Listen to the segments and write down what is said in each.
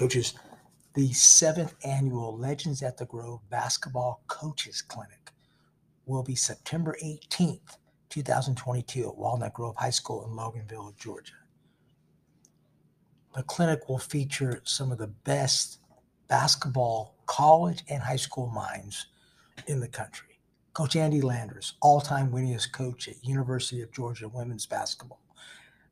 Coaches, the seventh annual Legends at the Grove Basketball Coaches Clinic will be September 18th, 2022 at Walnut Grove High School in Loganville, Georgia. The clinic will feature some of the best basketball college and high school minds in the country. Coach Andy Landers, all-time winningest coach at University of Georgia women's basketball,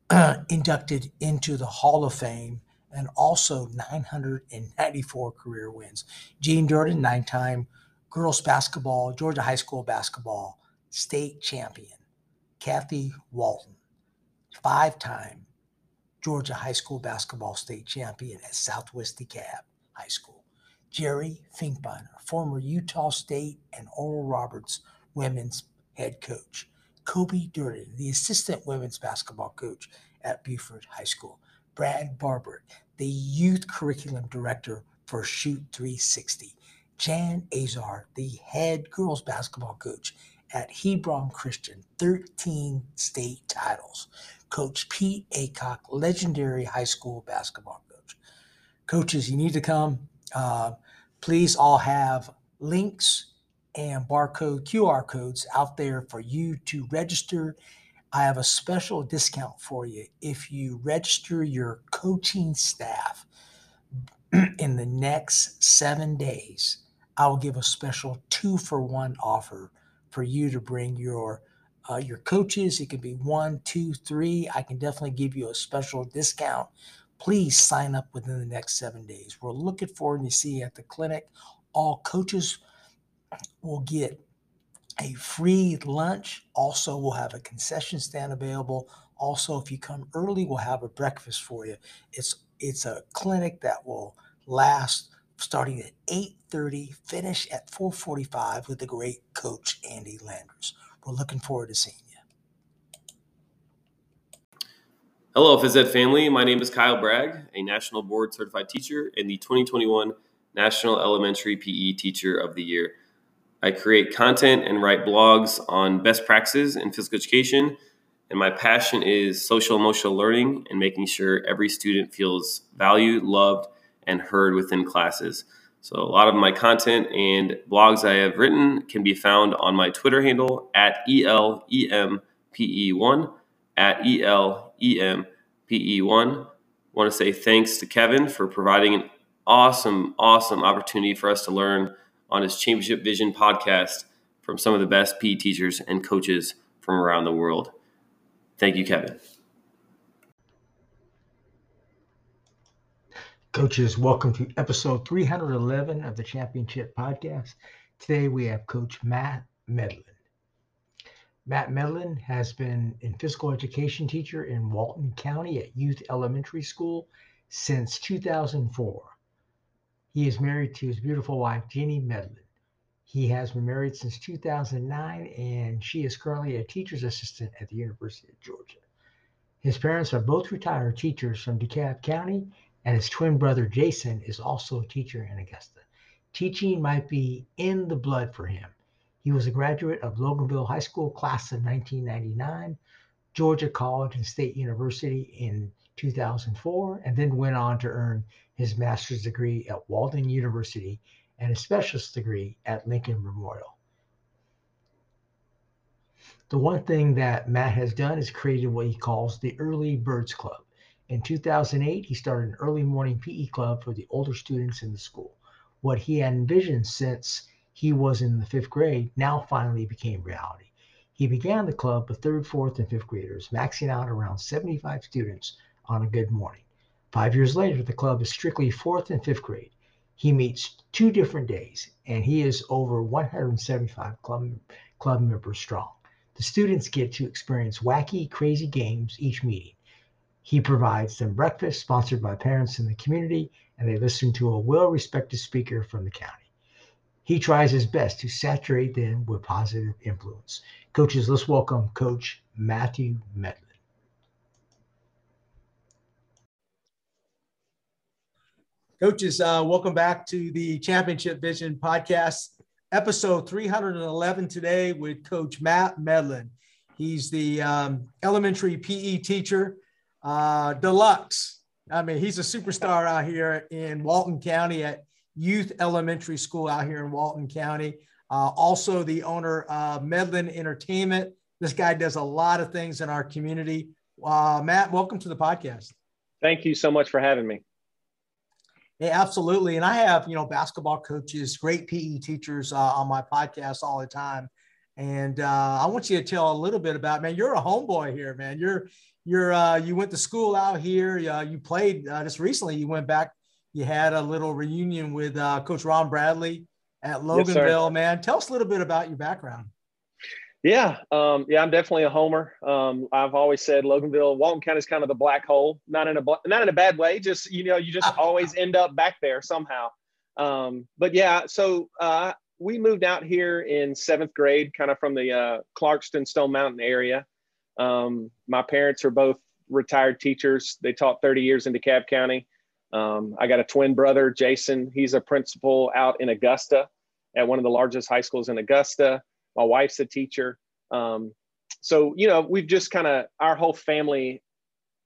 inducted into the Hall of Fame and also 994 career wins. Jean Durden, nine-time girls basketball, Georgia high school basketball state champion. Kathy Walton, five-time Georgia high school basketball state champion at Southwest DeKalb High School. Jerry Finkbeiner, former Utah State and Oral Roberts women's head coach. Kobe Durden, the assistant women's basketball coach at Buford High School. Brad Barber, the youth curriculum director for Shoot 360. Jan Azar, the head girls basketball coach at Hebron Christian, 13 state titles. Coach Pete Acock, legendary high school basketball coach. Coaches, you need to come. Uh, please all have links and barcode QR codes out there for you to register. I have a special discount for you if you register your coaching staff in the next seven days. I will give a special two for one offer for you to bring your uh, your coaches. It could be one, two, three. I can definitely give you a special discount. Please sign up within the next seven days. We're looking forward to see you at the clinic. All coaches will get a free lunch. Also, we'll have a concession stand available. Also, if you come early, we'll have a breakfast for you. It's it's a clinic that will last starting at 8:30, finish at 4:45 with the great coach Andy Landers. We're looking forward to seeing you. Hello, Phys Ed family. My name is Kyle Bragg, a national board certified teacher and the 2021 National Elementary PE Teacher of the Year. I create content and write blogs on best practices in physical education, and my passion is social emotional learning and making sure every student feels valued, loved, and heard within classes. So, a lot of my content and blogs I have written can be found on my Twitter handle at ELEMPE1, at ELEMPE1. Want to say thanks to Kevin for providing an awesome, awesome opportunity for us to learn on his Championship Vision podcast from some of the best PE teachers and coaches from around the world. Thank you, Kevin. Coaches, welcome to episode 311 of the Championship Podcast. Today we have Coach Matt Medlin. Matt Medlin has been a physical education teacher in Walton County at Youth Elementary School since 2004. He is married to his beautiful wife, Jenny Medlin. He has been married since 2009 and she is currently a teacher's assistant at the University of Georgia. His parents are both retired teachers from DeKalb County and his twin brother Jason is also a teacher in Augusta. Teaching might be in the blood for him. He was a graduate of Loganville High School class of 1999, Georgia College and State University in 2004, and then went on to earn his master's degree at Walden University and a specialist degree at Lincoln Memorial. The one thing that Matt has done is created what he calls the Early Birds Club. In 2008, he started an early morning PE club for the older students in the school. What he had envisioned since he was in the fifth grade now finally became reality. He began the club with third, fourth, and fifth graders, maxing out around 75 students on a good morning. Five years later, the club is strictly fourth and fifth grade. He meets two different days, and he is over 175 club, club members strong. The students get to experience wacky, crazy games each meeting. He provides them breakfast sponsored by parents in the community, and they listen to a well respected speaker from the county. He tries his best to saturate them with positive influence. Coaches, let's welcome Coach Matthew Medlin. Coaches, uh, welcome back to the Championship Vision podcast, episode 311 today with Coach Matt Medlin. He's the um, elementary PE teacher uh, deluxe. I mean, he's a superstar out here in Walton County at Youth Elementary School out here in Walton County. Uh, also, the owner of Medlin Entertainment. This guy does a lot of things in our community. Uh, Matt, welcome to the podcast. Thank you so much for having me. Yeah, absolutely. And I have, you know, basketball coaches, great PE teachers uh, on my podcast all the time. And uh, I want you to tell a little bit about, man, you're a homeboy here, man. You're, you're, uh, you went to school out here. Uh, you played uh, just recently. You went back. You had a little reunion with uh, Coach Ron Bradley at Loganville, yes, man. Tell us a little bit about your background. Yeah, um, yeah, I'm definitely a homer. Um, I've always said Loganville, Walton County is kind of the black hole, not in a not in a bad way. Just you know, you just always end up back there somehow. Um, but yeah, so uh, we moved out here in seventh grade, kind of from the uh, Clarkston Stone Mountain area. Um, my parents are both retired teachers. They taught 30 years in DeKalb County. Um, I got a twin brother, Jason. He's a principal out in Augusta at one of the largest high schools in Augusta. My wife's a teacher. Um, so, you know, we've just kind of, our whole family,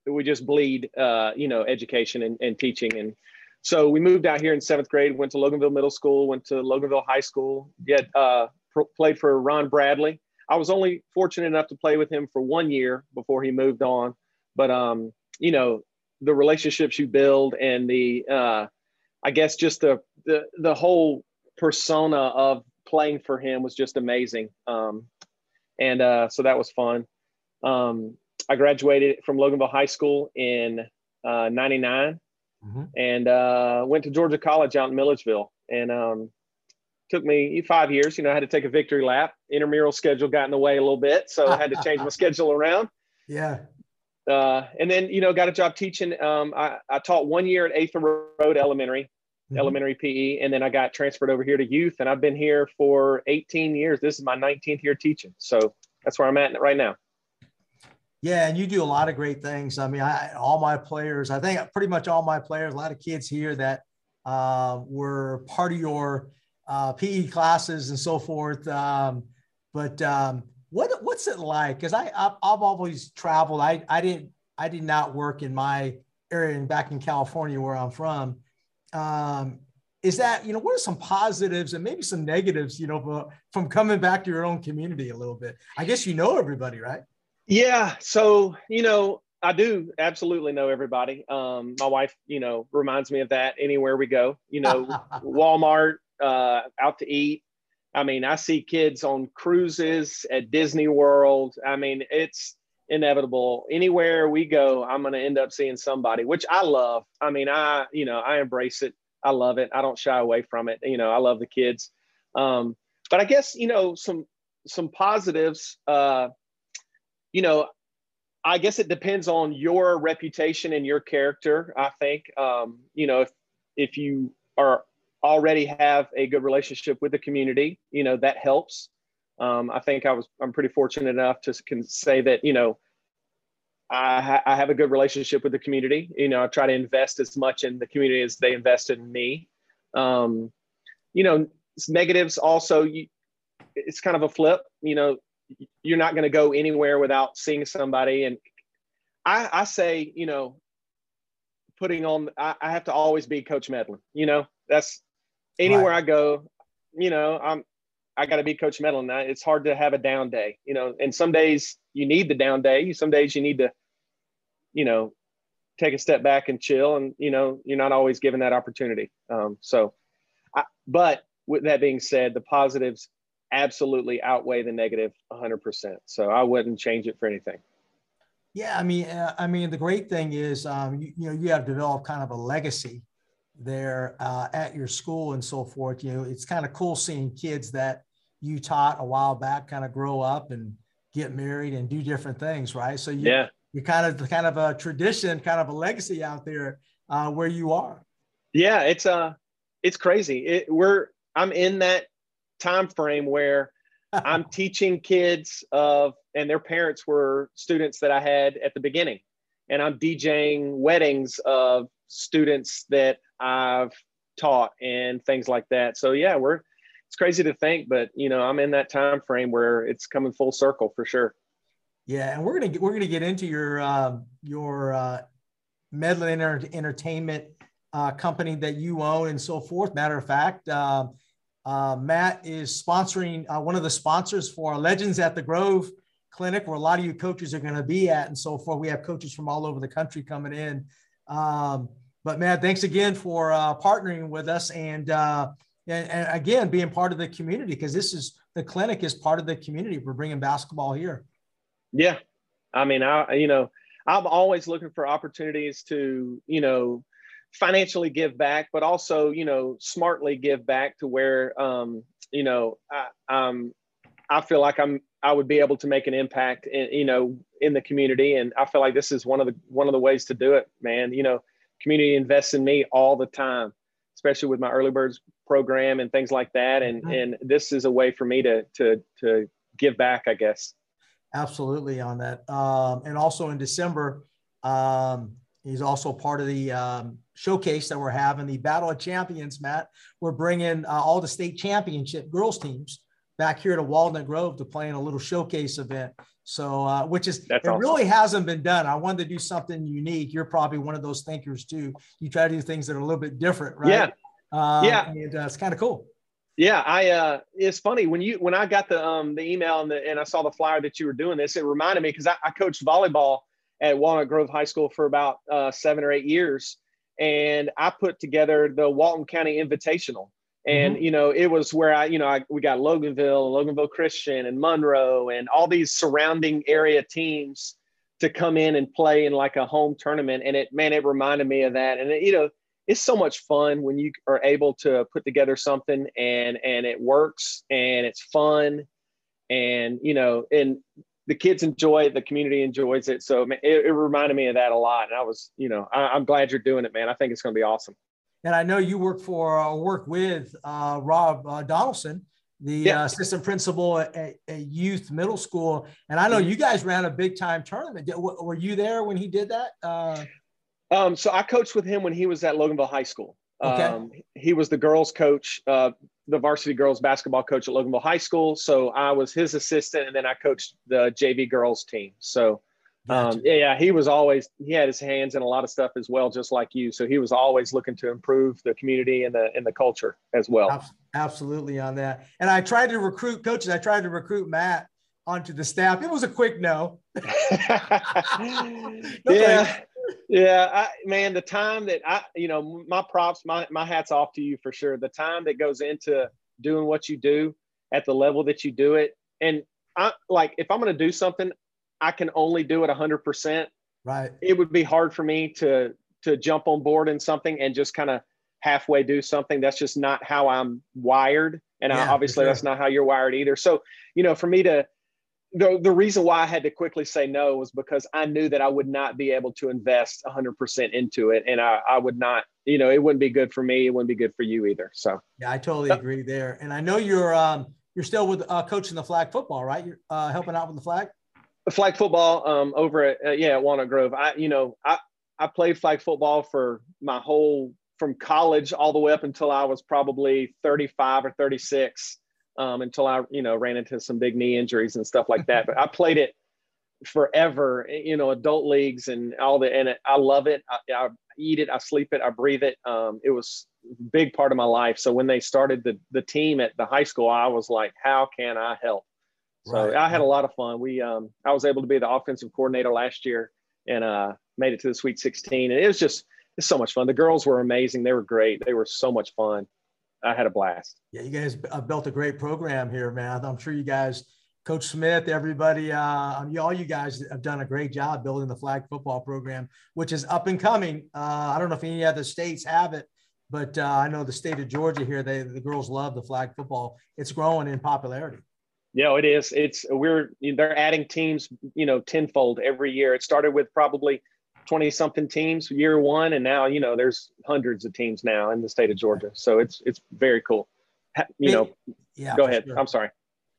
we just bleed, uh, you know, education and, and teaching. And so we moved out here in seventh grade, went to Loganville Middle School, went to Loganville High School, yet uh, played for Ron Bradley. I was only fortunate enough to play with him for one year before he moved on. But, um, you know, the relationships you build and the, uh, I guess just the, the, the whole persona of playing for him was just amazing. Um, and uh, so that was fun. Um, I graduated from Loganville High School in uh, 99 mm-hmm. and uh, went to Georgia College out in Milledgeville. And um, took me five years. You know, I had to take a victory lap. Intramural schedule got in the way a little bit, so I had to change my schedule around. Yeah. Uh, and then, you know, got a job teaching. Um, I, I taught one year at Atha Road Elementary, mm-hmm. elementary PE, and then I got transferred over here to youth, and I've been here for 18 years. This is my 19th year teaching, so that's where I'm at right now. Yeah, and you do a lot of great things. I mean, I, all my players, I think pretty much all my players, a lot of kids here that uh, were part of your uh, PE classes and so forth. Um, but um, what what's it like? Because I I've, I've always traveled. I I didn't I did not work in my area and back in California where I'm from um, is that you know what are some positives and maybe some negatives you know from coming back to your own community a little bit? I guess you know everybody right? Yeah so you know i do absolutely know everybody. Um, my wife you know reminds me of that anywhere we go. You know walmart uh, out to eat. I mean i see kids on cruises at disney world. I mean it's inevitable. Anywhere we go, I'm going to end up seeing somebody, which I love. I mean, I, you know, I embrace it. I love it. I don't shy away from it. You know, I love the kids. Um, but I guess, you know, some, some positives, uh, you know, I guess it depends on your reputation and your character. I think, um, you know, if, if you are already have a good relationship with the community, you know, that helps. Um, I think I was I'm pretty fortunate enough to can say that you know I, ha- I, have a good relationship with the community. You know, I try to invest as much in the community as they invest in me. Um, you know, negatives also. You, it's kind of a flip. You know, you're not going to go anywhere without seeing somebody. And I, I say, you know, putting on. I, I, have to always be Coach Medlin. You know, that's anywhere right. I go. You know, I'm I got to be Coach Medlin. It's hard to have a down day, you know. And some days you need the down day. Some days you need to, you know, take a step back and chill. And you know, you're not always given that opportunity. Um, so, I, but with that being said, the positives absolutely outweigh the negative 100%. So I wouldn't change it for anything. Yeah, I mean, uh, I mean, the great thing is, um, you, you know, you have developed kind of a legacy there uh, at your school and so forth. You know, it's kind of cool seeing kids that you taught a while back kind of grow up and get married and do different things, right? So you, yeah, you're kind of kind of a tradition, kind of a legacy out there uh, where you are. Yeah, it's uh, it's crazy. It, we're I'm in that time frame where I'm teaching kids of, and their parents were students that I had at the beginning, and I'm DJing weddings of students that I've taught and things like that. So yeah, we're it's crazy to think, but you know, I'm in that time frame where it's coming full circle for sure. Yeah, and we're gonna we're gonna get into your uh, your uh, Enter- Entertainment uh, company that you own and so forth. Matter of fact, uh, uh, Matt is sponsoring uh, one of the sponsors for Legends at the Grove clinic, where a lot of you coaches are going to be at and so forth. We have coaches from all over the country coming in. Um, but Matt, thanks again for uh, partnering with us and, uh, and, and again being part of the community because this is the clinic is part of the community. We're bringing basketball here. Yeah, I mean, I you know I'm always looking for opportunities to you know financially give back, but also you know smartly give back to where um, you know I, um, I feel like I'm I would be able to make an impact in you know in the community, and I feel like this is one of the one of the ways to do it, man. You know community invests in me all the time, especially with my early birds program and things like that. And mm-hmm. and this is a way for me to to to give back, I guess. Absolutely on that. Um, and also in December, um, he's also part of the um, showcase that we're having, the Battle of Champions. Matt, we're bringing uh, all the state championship girls teams back here to Walnut Grove to play in a little showcase event. So, uh, which is That's it awesome. really hasn't been done. I wanted to do something unique. You're probably one of those thinkers too. You try to do things that are a little bit different, right? Yeah. Um, yeah. And uh, it's kind of cool. Yeah, I. Uh, it's funny when you when I got the um the email and the and I saw the flyer that you were doing this. It reminded me because I, I, coached volleyball at Walnut Grove High School for about uh, seven or eight years, and I put together the Walton County Invitational and mm-hmm. you know it was where i you know I, we got loganville and loganville christian and monroe and all these surrounding area teams to come in and play in like a home tournament. And it man it reminded me of that. And it, you know it's so much fun when you are able to put together something and and it works and it's fun. And you know and the kids enjoy it the community enjoys it. So it, it reminded me of that a lot. And i was you know I, i'm glad you're doing it man. I think it's going to be awesome and I know you work for or uh, work with uh, Rob uh, Donaldson, the yeah. uh, assistant principal at, at, Youth Middle School. And I know you guys ran a big time tournament. Were you there when he did that? Uh, um, so I coached with him when he was at Loganville High School. Okay. Um, he was the girls coach, uh, the varsity girls basketball coach at Loganville High School. So I was his assistant, and then I coached the JV girls team. So um, yeah, yeah, he was always he had his hands in a lot of stuff as well, just like you. So he was always looking to improve the community and the and the culture as well. Absolutely on that. And I tried to recruit coaches. I tried to recruit Matt onto the staff. It was a quick no. no yeah, yeah, I, man. The time that I, you know, my props, my my hats off to you for sure. The time that goes into doing what you do at the level that you do it, and I like if I'm going to do something, I can only do it 100%, right? It would be hard for me to to jump on board in something and just kind of halfway do something. That's just not how I'm wired, and yeah, I, obviously sure. that's not how you're wired either. So, you know, for me to the, the reason why I had to quickly say no was because I knew that I would not be able to invest 100% into it. And I, I would not, you know, it wouldn't be good for me. It wouldn't be good for you either. So, yeah, I totally agree there. And I know you're, um, you're still with uh, coaching the flag football, right? You're uh, helping out with the flag flag football um, over at uh, yeah at Walnut Grove. I you know I I played flag football for my whole from college all the way up until I was probably 35 or 36 um, until I you know ran into some big knee injuries and stuff like that. But I played it forever, you know, adult leagues and all the and I love it. I, I, eat it, I sleep it, I breathe it. Um, it was a big part of my life. So when they started the the team at the high school, I was like, how can I help? So right. I had a lot of fun. We um, I was able to be the offensive coordinator last year and uh, made it to the Sweet 16, and it was just it's so much fun. The girls were amazing. They were great. They were so much fun. I had a blast. Yeah, you guys uh, built a great program here, man. I'm sure you guys, Coach Smith, everybody, uh, all you guys have done a great job building the flag football program, which is up and coming. Uh, I don't know if any other states have it, but uh, I know the state of Georgia here, they the girls love the flag football. It's growing in popularity. Yeah, it is. It's we're they're adding teams, you know, tenfold every year. It started with probably 20 something teams year one and now you know there's hundreds of teams now in the state of georgia. So it's it's very cool. You know yeah go ahead. sure. i'm sorry.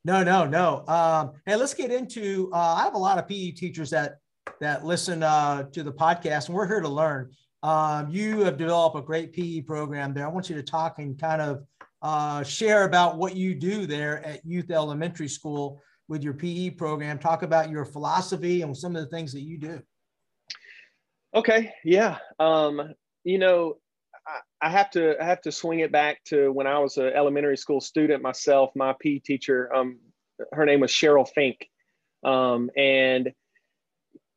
No no no. Um hey let's get into uh, i have a lot of pe teachers that that listen uh, to the podcast and we're here to learn. Um, you have developed a great pe program there. I want you to talk and kind of uh, share about what you do there at Youth Elementary School with your PE program. Talk about your philosophy and some of the things that you do. Okay, yeah. Um, you know, I, I, have to I have to swing it back to when I was an elementary school student myself. My PE teacher, um, her name was Cheryl Fink, um, and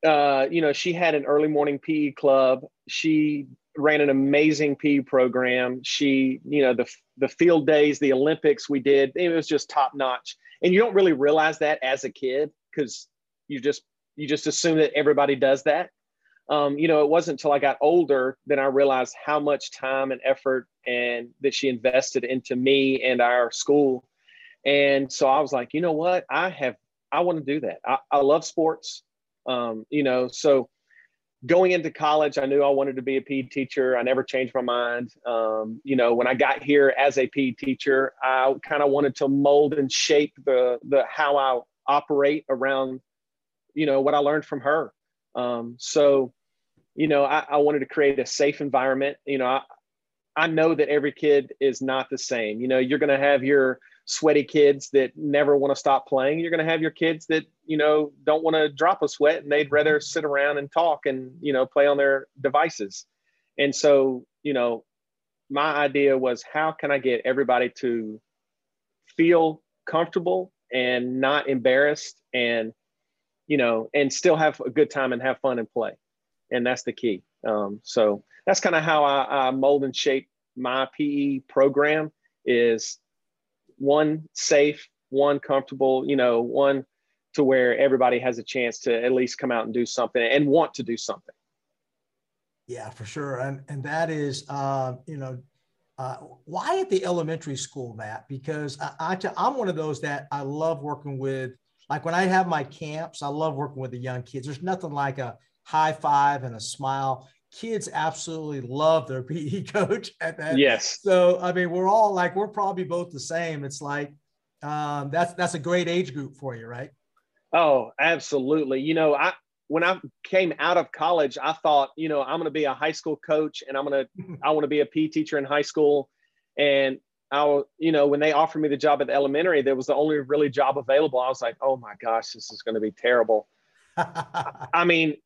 uh, you know, she had an early morning PE club. She ran an amazing PE program. She, you know, the the field days, the Olympics we did, it was just top notch. And you don't really realize that as a kid because you just you just assume that everybody does that um, you know, it wasn't until I got older that I realized how much time and effort and that she invested into me and our school. And so I was like, you know what? I have, I want to do that. I, I love sports. Um, you know, so going into college, I knew I wanted to be a PE teacher. I never changed my mind. Um, you know, when I got here as a PE teacher, I kind of wanted to mold and shape the the how I operate around, you know, what I learned from her. Um, so you know, I, I wanted to create a safe environment. You know, I, I know that every kid is not the same. You know, you're going to have your sweaty kids that never want to stop playing. You're going to have your kids that, you know, don't want to drop a sweat and they'd rather sit around and talk and, you know, play on their devices. And so, you know, my idea was how can I get everybody to feel comfortable and not embarrassed and, you know, and still have a good time and have fun and play and that's the key. Um, so that's kind of how I, I, mold and shape my PE program is one safe, one comfortable, you know, one to where everybody has a chance to at least come out and do something and want to do something. Yeah, for sure. And, and that is, uh, you know, uh, why at the elementary school, Matt? Because I, I t- I'm one of those that I love working with. Like when I have my camps, I love working with the young kids. There's nothing like a high five and a smile. Kids absolutely love their PE coach at that. Yes. So I mean, we're all like we're probably both the same. It's like um, that's that's a great age group for you, right? Oh, absolutely. You know, I when I came out of college, I thought, you know, I'm going to be a high school coach and I'm going to I want to be a PE teacher in high school. And I, you know, when they offered me the job at the elementary, there was the only really job available. I was like, oh my gosh, this is going to be terrible. I mean,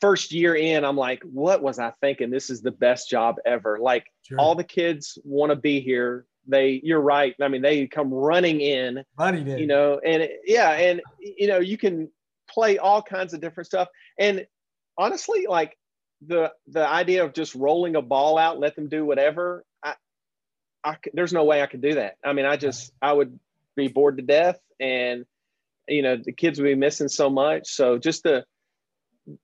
first year in, I'm like, what was I thinking? This is the best job ever. Like sure. all the kids want to be here. They, you're right. I mean, they come running in, running in, you know, and it, yeah, and you know, you can play all kinds of different stuff. And honestly, like the the idea of just rolling a ball out, let them do whatever. I, I there's no way I could do that. I mean, I just I would be bored to death, and you know, the kids would be missing so much. So just the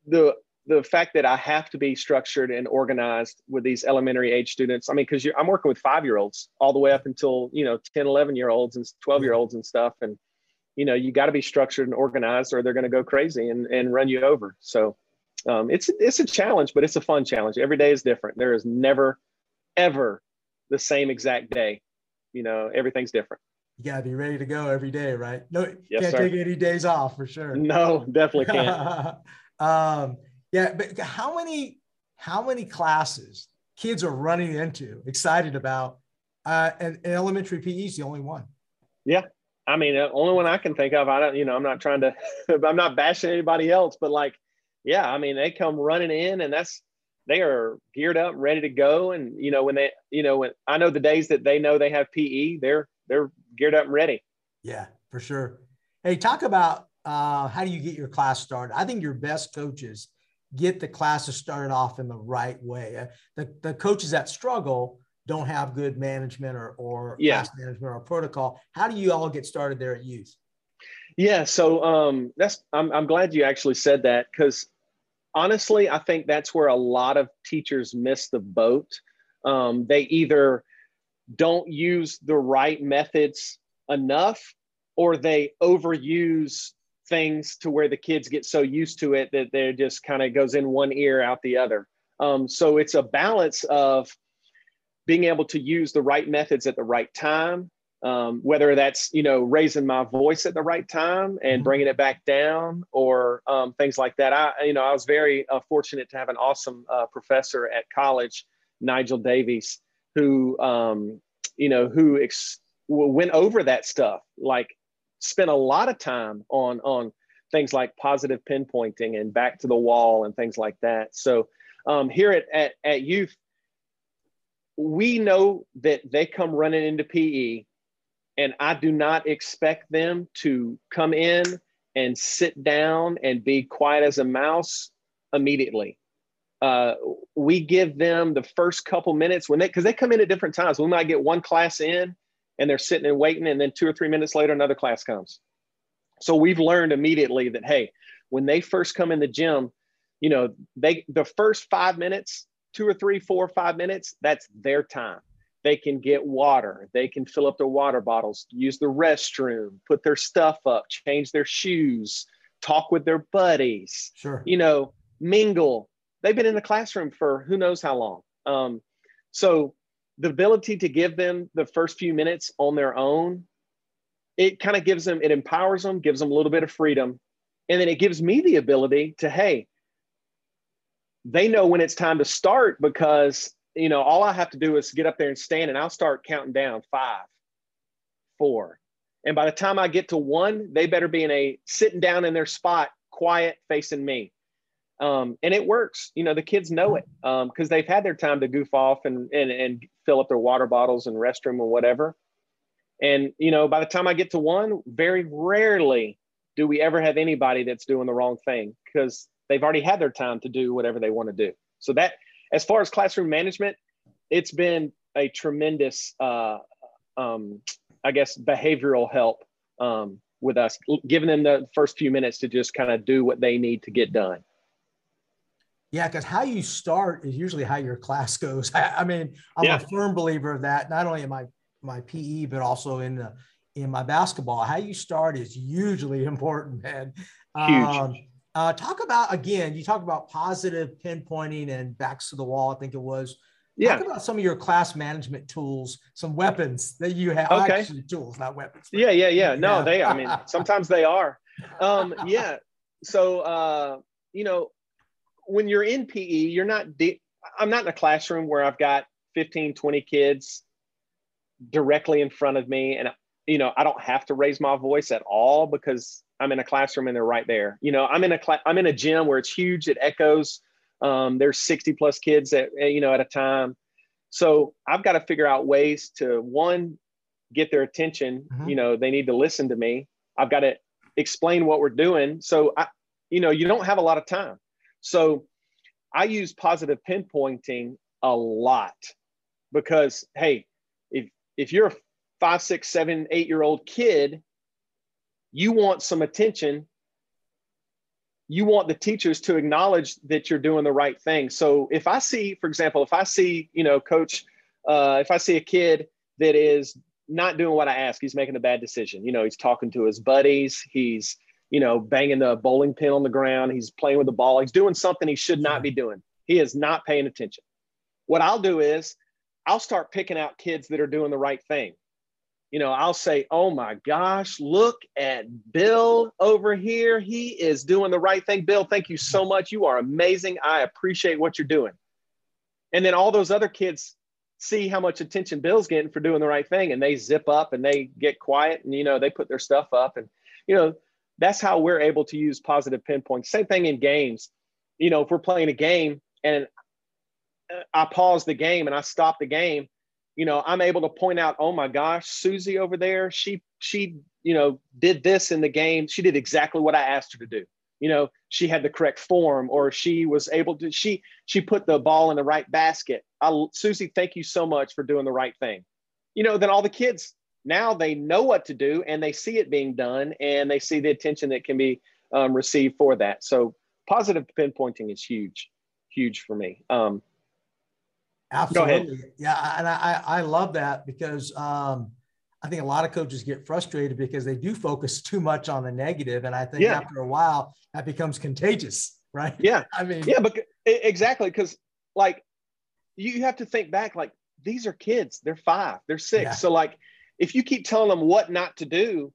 the the fact that I have to be structured and organized with these elementary age students. I mean, because I'm working with five year olds all the way up until, you know, 10, 11 year olds and 12 year olds and stuff. And, you know, you got to be structured and organized or they're going to go crazy and, and run you over. So um, it's, it's a challenge, but it's a fun challenge. Every day is different. There is never, ever the same exact day. You know, everything's different. You got to be ready to go every day, right? No, yes, can't sir. take any days off for sure. No, definitely can't. Um, yeah, but how many how many classes kids are running into, excited about, uh, and, and elementary PE is the only one. Yeah, I mean, the only one I can think of. I don't, you know, I'm not trying to, I'm not bashing anybody else, but like, yeah, I mean, they come running in, and that's they are geared up, ready to go, and you know, when they, you know, when I know the days that they know they have PE, they're they're geared up and ready. Yeah, for sure. Hey, talk about uh, how do you get your class started? I think your best coaches get the classes started off in the right way. Uh, the, the coaches that struggle don't have good management or, or yeah. class management or protocol. How do you all get started there at youth? Yeah, so um, that's I'm, I'm glad you actually said that because honestly, I think that's where a lot of teachers miss the boat. Um, they either don't use the right methods enough or they overuse things to where the kids get so used to it that they just kind of goes in one ear out the other. Um, so it's a balance of being able to use the right methods at the right time, um, whether that's you know raising my voice at the right time and mm-hmm. bringing it back down, or um, things like that. I you know I was very uh, fortunate to have an awesome uh, professor at college, Nigel Davies, who um, you know who ex- went over that stuff like spent a lot of time on on things like positive pinpointing and back to the wall and things like that. So um, here at, at, at youth, we know that they come running into PE, and I do not expect them to come in and sit down and be quiet as a mouse immediately. Uh, we give them the first couple minutes when they because they come in at different times. We might get one class in and they're sitting and waiting, and then two or three minutes later, another class comes. So we've learned immediately that hey, when they first come in the gym, you know, they the first five minutes, two or three, four, five minutes, that's their time. They can get water, they can fill up their water bottles, use the restroom, put their stuff up, change their shoes, talk with their buddies, Sure. you know, mingle. They've been in the classroom for who knows how long. Um, so the ability to give them the first few minutes on their own, it kind of gives them, it empowers them, gives them a little bit of freedom. And then it gives me the ability to, hey, they know when it's time to start because, you know, all I have to do is get up there and stand and I'll start counting down five, four. And by the time I get to one, they better be in a sitting down in their spot, quiet, facing me. Um, and it works. You know, the kids know it because um, they've had their time to goof off and, and and fill up their water bottles and restroom or whatever. And you know, by the time I get to one, very rarely do we ever have anybody that's doing the wrong thing because they've already had their time to do whatever they want to do. So that, as far as classroom management, it's been a tremendous, uh, um, I guess, behavioral help um, with us, giving them the first few minutes to just kind of do what they need to get done. Yeah, because how you start is usually how your class goes. I, I mean, I'm Yeah. a firm believer of that. Not only in my my PE, but also in the in my basketball. How you start is usually important, man. Huge. Um, uh, talk about again. You talk about positive pinpointing and backs to the wall. I think it was. Yeah. Talk about some of your class management tools, some weapons that you have. Okay. Actually, tools, not weapons. Yeah, yeah, yeah. No, Yeah. they, I mean, sometimes they are. Um, yeah. So, uh, you know, when you're in PE, you're not, de- I'm not in a classroom where I've got 15, 20 kids directly in front of me. And, you know, I don't have to raise my voice at all because I'm in a classroom and they're right there. You know, I'm in a, cla- I'm in a gym where it's huge. It echoes. Um, there's 60 plus kids at, you know, at a time. So I've got to figure out ways to one, get their attention. Mhm. You know, they need to listen to me. I've got to explain what we're doing. So I, you know, you don't have a lot of time. So I use positive pinpointing a lot because hey, if if you're a five, six, seven, eight year old kid, you want some attention. You want the teachers to acknowledge that you're doing the right thing. So if I see, for example, if I see, you know, coach, uh, if I see a kid that is not doing what I ask, he's making a bad decision. You know, he's talking to his buddies, he's, you know, banging the bowling pin on the ground, he's playing with the ball, he's doing something he should not be doing. He is not paying attention. What I'll do is I'll start picking out kids that are doing the right thing. You know, I'll say, oh my gosh, look at Bill over here. He is doing the right thing. Bill, thank you so much. You are amazing. I appreciate what you're doing. And then all those other kids see how much attention Bill's getting for doing the right thing and they zip up and they get quiet and, you know, they put their stuff up. And, you know, that's how we're able to use positive pinpoints. Same thing in games. You know, if we're playing a game and I pause the game and I stop the game, you know, I'm able to point out, oh my gosh, Susie over there, she she you know did this in the game. She did exactly what I asked her to do. You know, she had the correct form, or she was able to. She she put the ball in the right basket. I, Susie, thank you so much for doing the right thing. You know, then all the kids now they know what to do and they see it being done and they see the attention that can be um, received for that. So positive pinpointing is huge, huge for me. Um. Absolutely. Yeah, and I, I I love that because um, I think a lot of coaches get frustrated because they do focus too much on the negative, and I think Yeah. after a while that becomes contagious, right? yeah, I mean, yeah, but exactly because like you have to think back like these are kids they're five they're six Yeah. so like if you keep telling them what not to do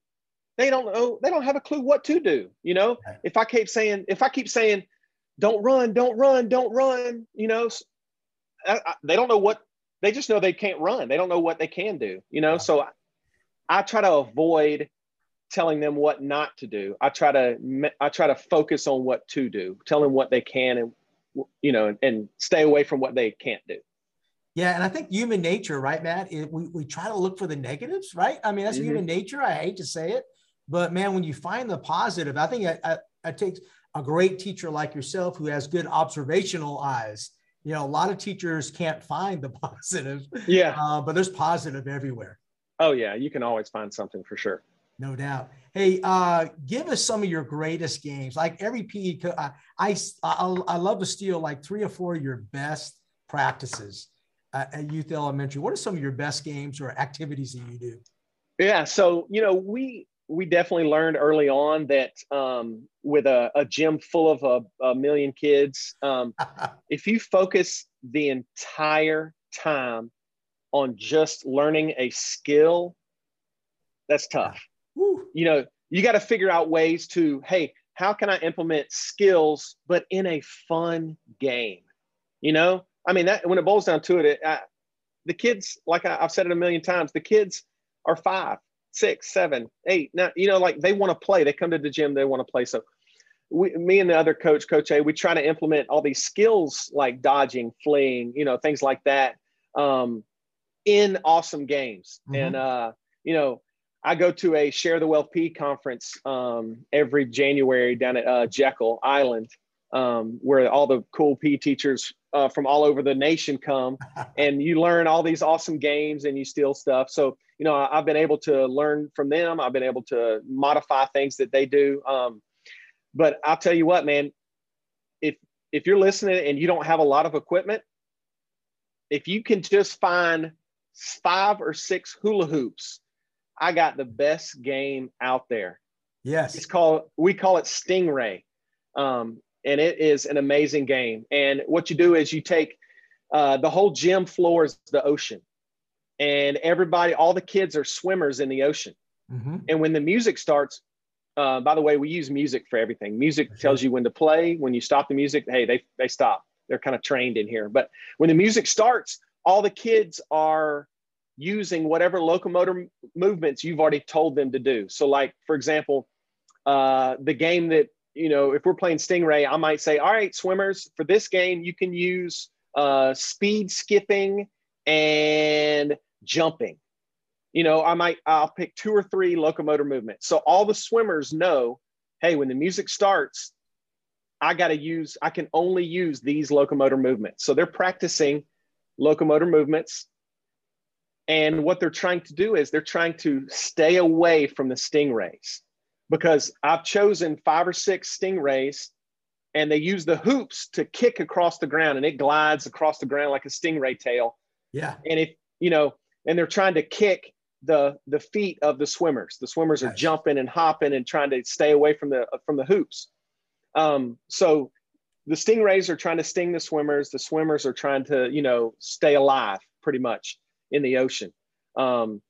they don't know they don't have a clue what to do you know Right. if i keep saying if i keep saying don't run don't run don't run you know I- I- they don't know what they just know they can't run they don't know what they can do you know so I, I try to avoid telling them what not to do. I try to I try to focus on what to do, tell them what they can and you know and, and stay away from what they can't do. Yeah, and I think human nature, right, Matt? It, we, we try to look for the negatives, right? I mean, that's mm-hmm. human nature. I hate to say it, but man, when you find the positive, I think it takes a great teacher like yourself who has good observational eyes. You know, a lot of teachers can't find the positive. Yeah. Uh, but there's positive everywhere. Oh yeah, you can always find something for sure. No doubt. Hey, uh, give us some of your greatest games. Like every PE, co- I, I, I love to steal like three or four of your best practices uh, at Youth Elementary. What are some of your best games or activities that you do? Yeah, so you know we we definitely learned early on that um, with a, a, gym full of a, a million kids, um, if you focus the entire time on just learning a skill, that's tough. Woo. You know, you got to figure out ways to, hey, how can I implement skills, but in a fun game? You know, I mean, that when it boils down to it, it I, the kids, like I, I've said it a million times, the kids are five, six, seven, eight. Now, you know, like they want to play. They come to the gym, they want to play. So, we, me and the other coach, Coach A, we try to implement all these skills like dodging, fleeing, you know, things like that um, in awesome games. Mm-hmm. And, uh, you know, I go to a Share the Wealth P conference um, every January down at uh, Jekyll Island, um, where all the cool P teachers uh, from all over the nation come, and you learn all these awesome games and you steal stuff. So you know, I've been able to learn from them. I've been able to modify things that they do. Um, but I'll tell you what, man, if if you're listening and you don't have a lot of equipment, if you can just find five or six hula hoops I got the best game out there. Yes. It's called, we call it Stingray. Um, and it is an amazing game. And what you do is you take uh, the whole gym floor is the ocean, and everybody, all the kids are swimmers in the ocean. Mm-hmm. And when the music starts, uh, by the way, we use music for everything. Music tells you when to play. When you stop the music, hey, they they stop. They're kind of trained in here. But when the music starts, all the kids are using whatever locomotor movements you've already told them to do. So, like for example, uh, the game that you know, if we're playing Stingray, I might say, all right, swimmers, for this game, you can use uh, speed skipping and jumping. You know, I might I'll pick two or three locomotor movements. So all the swimmers know, hey, when the music starts, I got to use, I can only use these locomotor movements. So they're practicing locomotor movements and what they're trying to do is they're trying to stay away from the stingrays because I've chosen five or six stingrays and they use the hoops to kick across the ground and it glides across the ground like a stingray tail. Yeah. And if, you know, and they're trying to kick the the feet of the swimmers. The swimmers are jumping and hopping and trying to stay away from the from the hoops. Um, so the stingrays are trying to sting the swimmers. The swimmers are trying to, you know, stay alive pretty much in the ocean. Um,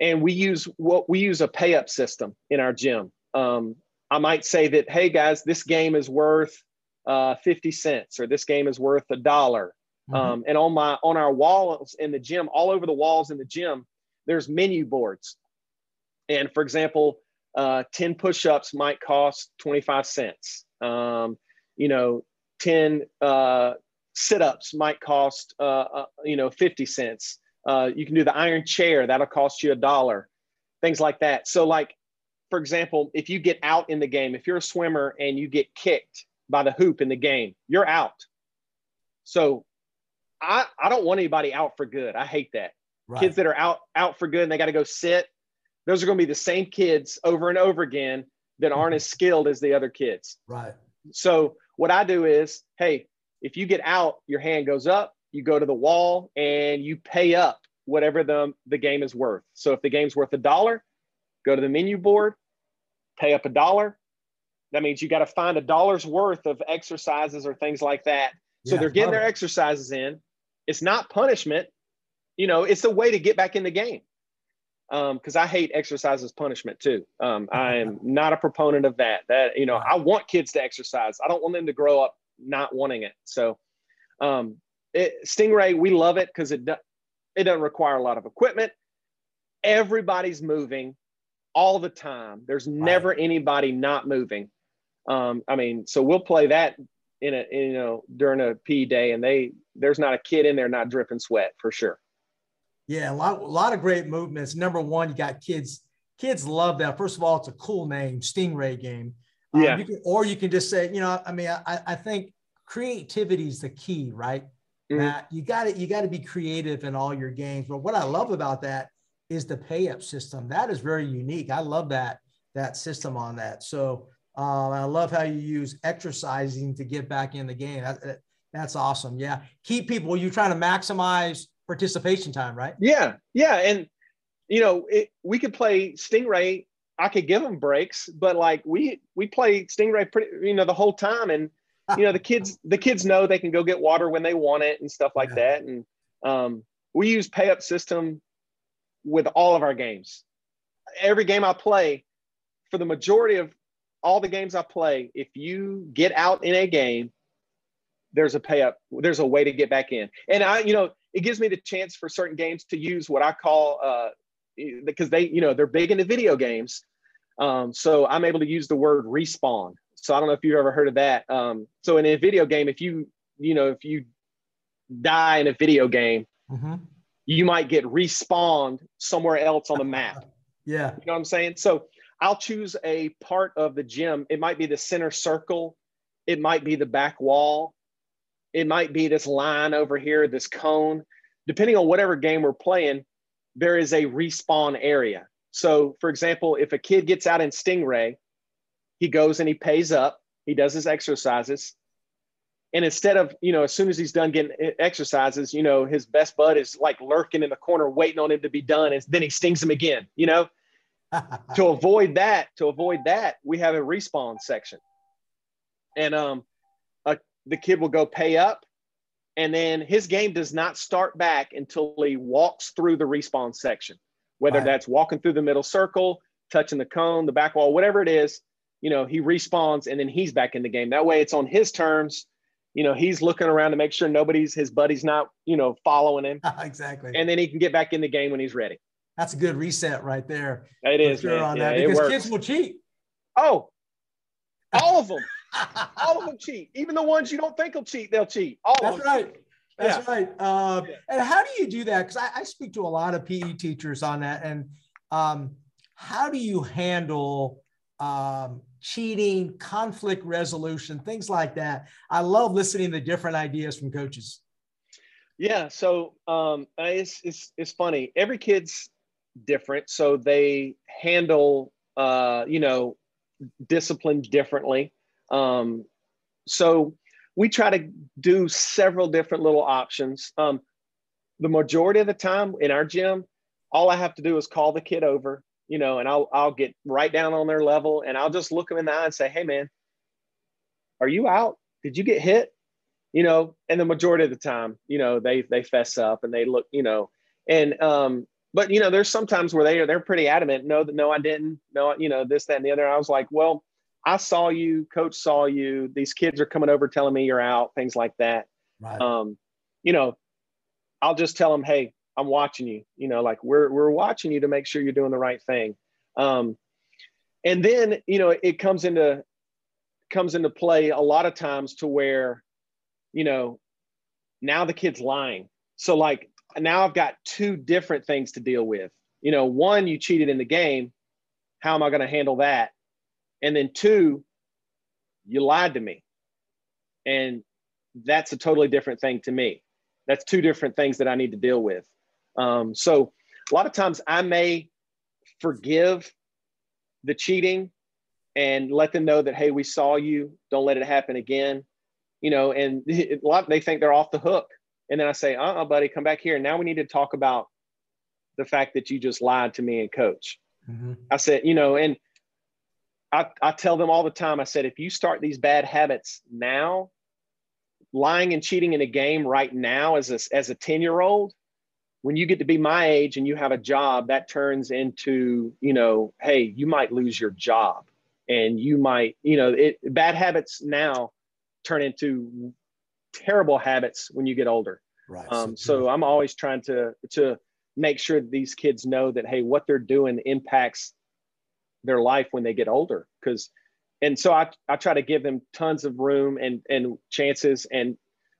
and we use what we use a pay up system in our gym. Um, I might say that, hey guys, this game is worth uh, 50 cents or this game is worth a dollar. Mm-hmm. Um, and on my on our walls in the gym, all over the walls in the gym, there's menu boards. And for example, uh, 10 push-ups might cost 25 cents. Um, you know, 10 uh, sit-ups might cost uh, uh, you know 50 cents. Uh, you can do the iron chair, that'll cost you a dollar, things like that. So, like, for example, if you get out in the game, if you're a swimmer and you get kicked by the hoop in the game, you're out. So, I, I don't want anybody out for good. I hate that. Right. Kids that are out out for good and they got to go sit, those are going to be the same kids over and over again that aren't as skilled as the other kids. Right. So what I do is, hey, if you get out, your hand goes up, you go to the wall and you pay up whatever the, the game is worth. So if the game's worth a dollar, go to the menu board, pay up a dollar. That means you got to find a dollar's worth of exercises or things like that. So yeah, they're getting their exercises in. It's not punishment. You know, it's a way to get back in the game. Because um, I hate exercise as punishment too. Um, I am not a proponent of that. That you know, I want kids to exercise. I don't want them to grow up not wanting it. So, um, it, Stingray, we love it because it, do, it doesn't require a lot of equipment. Everybody's moving all the time. There's never anybody not moving. Um, I mean, so we'll play that in a in, you know during a P day, and they there's not a kid in there not dripping sweat for sure. Yeah, a lot a lot of great movements. Number one, you got kids. Kids love that. First of all, it's a cool name, Stingray game. Um, Yeah. You can, or you can just say, you know, I mean, I, I think creativity is the key, right? Mhm. Matt, you got to you got to be creative in all your games. But what I love about that is the pay up system. That is very unique. I love that that system on that. So um, I love how you use exercising to get back in the game. That, that- that's awesome. Yeah, keep people. You're trying to maximize participation time, right? Yeah, yeah, and you know, it, we could play Stingray. I could give them breaks, but like we we play Stingray pretty, you know, the whole time, and you know, the kids the kids know they can go get water when they want it and stuff like Yeah. that. And um, we use pay up system with all of our games. Every game I play, for the majority of all the games I play, if you get out in a game, there's a pay up. There's a way to get back in. And I, you know, it gives me the chance for certain games to use what I call uh, because they, you know, they're big into video games. Um, so I'm able to use the word respawn. So I don't know if you've ever heard of that. Um, so in a video game, if you, you know, if you die in a video game, Mm-hmm. you might get respawned somewhere else on the map. Yeah. You know what I'm saying? So I'll choose a part of the gym. It might be the center circle. It might be the back wall. It might be this line over here, this cone. Depending on whatever game we're playing, there is a respawn area. So, for example, if a kid gets out in Stingray, he goes and he pays up, he does his exercises. And instead of, you know, as soon as he's done getting exercises, you know, his best bud is like lurking in the corner waiting on him to be done. And then he stings him again, you know? to avoid that, to avoid that, we have a respawn section. And um, a, the kid will go pay up, and then his game does not start back until he walks through the respawn section, whether Right. that's walking through the middle circle, touching the cone, the back wall, whatever it is. You know, he respawns, and then he's back in the game. That way, it's on his terms. You know, he's looking around to make sure nobody's his buddy's not, you know, following him, exactly. and then he can get back in the game when he's ready. That's a good reset right there. It is, sure on Yeah, that because kids will cheat. Oh, all of them. all of them cheat. Even the ones you don't think will cheat, they'll cheat. All of That's right. That's Yeah. right. Um, Yeah. And how do you do that? Because I, I speak to a lot of PE teachers on that. And um, how do you handle um, cheating, conflict resolution, things like that? I love listening to different ideas from coaches. Yeah. So um, it's, it's, it's funny. Every kid's different. So they handle, uh, you know, discipline differently. Um, so we try to do several different little options. Um, the majority of the time in our gym, all I have to do is call the kid over, you know, and I'll I'll get right down on their level and I'll just look them in the eye and say, "Hey, man, are you out? Did you get hit?" You know, and the majority of the time, you know, they they fess up and they look, you know, and um, but you know, there's sometimes where they are they're pretty adamant. No, that no, I didn't. No, you know, this, that, and the other. I was like, well, I saw you. Coach saw you. These kids are coming over telling me you're out. Things like that Right. um, you know, I'll just tell them, hey, I'm watching you. You know, like we're we're watching you to make sure you're doing the right thing. Um, and then you know, it comes into comes into play a lot of times to where, you know, now the kid's lying. So like now I've got two different things to deal with. You know, one, you cheated in the game. How am I going to handle that? And then two, you lied to me. And that's a totally different thing to me. That's two different things that I need to deal with. Um, so a lot of times I may forgive the cheating and let them know that hey, we saw you. Don't let it happen again. You know, and a lot they think they're off the hook. And then I say, uh-uh, buddy, come back here. Now we need to talk about the fact that you just lied to me and coach. Mhm. I said, you know, and I, I tell them all the time, I said, if you start these bad habits now, lying and cheating in a game right now as a, as a 10 year old, when you get to be my age and you have a job, that turns into, you know, hey, you might lose your job and you might, you know, it bad habits now turn into terrible habits when you get older. Right. Um, so I'm always trying to to make sure these kids know that hey, what they're doing impacts their life when they get older because and so I, I try to give them tons of room and and chances and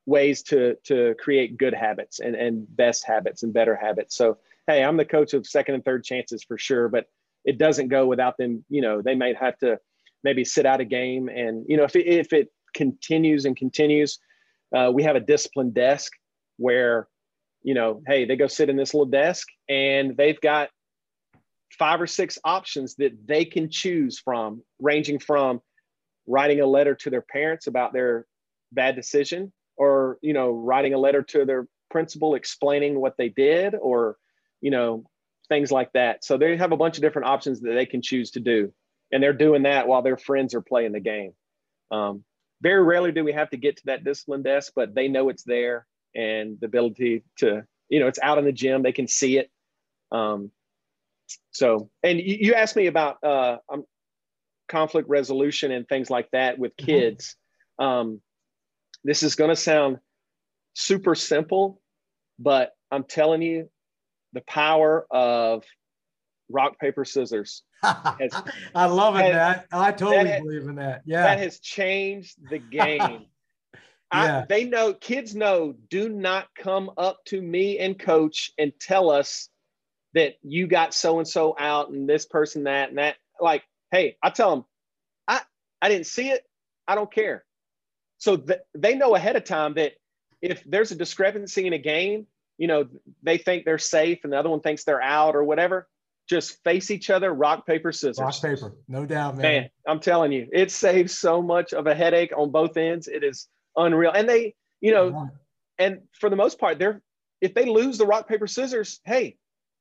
ways to to create good habits and and best habits and better habits. So hey i'm the coach of second and third chances for sure but it doesn't go without them you know they might have to maybe sit out a game. And you know if it, if it continues and continues uh, we have a discipline desk where you know hey they go sit in this little desk and they've got five or six options that they can choose from, ranging from writing a letter to their parents about their bad decision or you know writing a letter to their principal explaining what they did or you know things like that so they have a bunch of different options that they can choose to do and they're doing that while their friends are playing the game um, very rarely do we have to get to that discipline desk but they know it's there and the ability to you know it's out in the gym they can see it um, so, and you, you asked me about uh, um, conflict resolution and things like that with mm-hmm. kids. Mm-hmm. Um, this is going to sound super simple, but I'm telling you, the power of rock paper scissors. Has, I love it, has, Matt. I totally that, believe in that. Yeah, that has changed the game. yeah. I, they know kids know. Do not come up to me and coach and tell us that you got so and so out and this person that and that. Like, hey, I tell them, I I didn't see it. I don't care. So th- they know ahead of time that if there's a discrepancy in a game, you know, they think they're safe and the other one thinks they're out or whatever. Just face each other, rock, paper, scissors. Rock, paper, no doubt, man. Man, I'm telling you, it saves so much of a headache on both ends. It is unreal. And they, you know, and for the most part, they're if they lose the rock, paper, scissors, hey,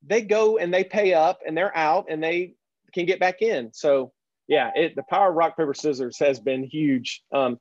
they go and they pay up and they're out and they can get back in. So yeah, it, the power of rock paper scissors has been huge. Um,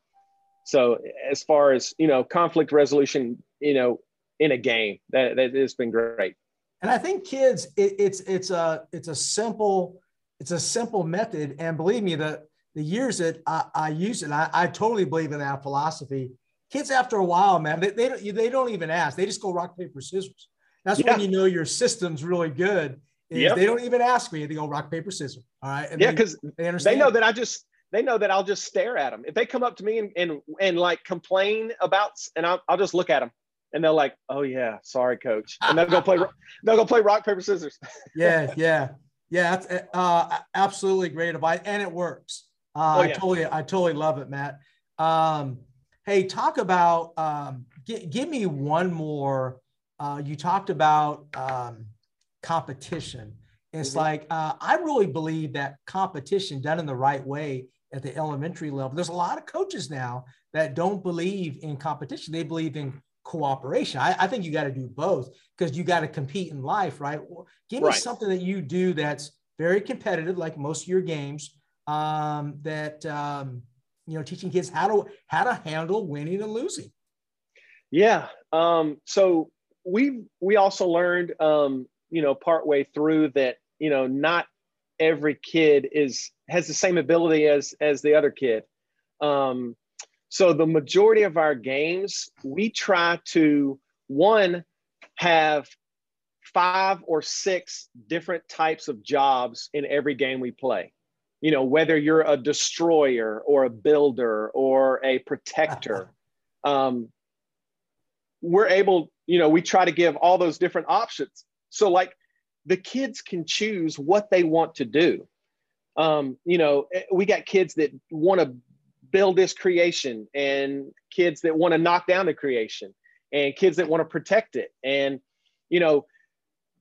so as far as you know, conflict resolution, you know, in a game, that that has been great. And I think kids, it, it's it's a it's a simple it's a simple method. And believe me, the the years that I, I use it, I, I totally believe in that philosophy. Kids, after a while, man, they, they don't they don't even ask. They just go rock paper scissors. That's yeah. when you know your system's really good. Yep. They don't even ask me. They go rock paper scissors. All right. And yeah, because they, they, they know that I just they know that I'll just stare at them. If they come up to me and and, and like complain about, and I'll, I'll just look at them, and they're like, "Oh yeah, sorry, coach," and they'll go play they'll go play rock paper scissors. yeah, yeah, yeah. That's uh, absolutely great advice, and it works. Uh, oh, yeah. I totally I totally love it, Matt. Um, hey, talk about um, g- give me one more uh, you talked about um, competition. It's mm-hmm. like uh, I really believe that competition done in the right way at the elementary level. There's a lot of coaches now that don't believe in competition. They believe in cooperation. I, I think you got to do both because you got to compete in life, right? Give me right. something that you do that's very competitive, like most of your games. Um, that um, you know, teaching kids how to how to handle winning and losing. Yeah. Um, so we we also learned um, you know partway through that you know not every kid is has the same ability as as the other kid. Um, so the majority of our games we try to one have five or six different types of jobs in every game we play. You know whether you're a destroyer or a builder or a protector um, we're able you know we try to give all those different options. So like the kids can choose what they want to do um, you know eh, we got kids that want to build this creation and kids that want to knock down the creation and kids that want to protect it. And you know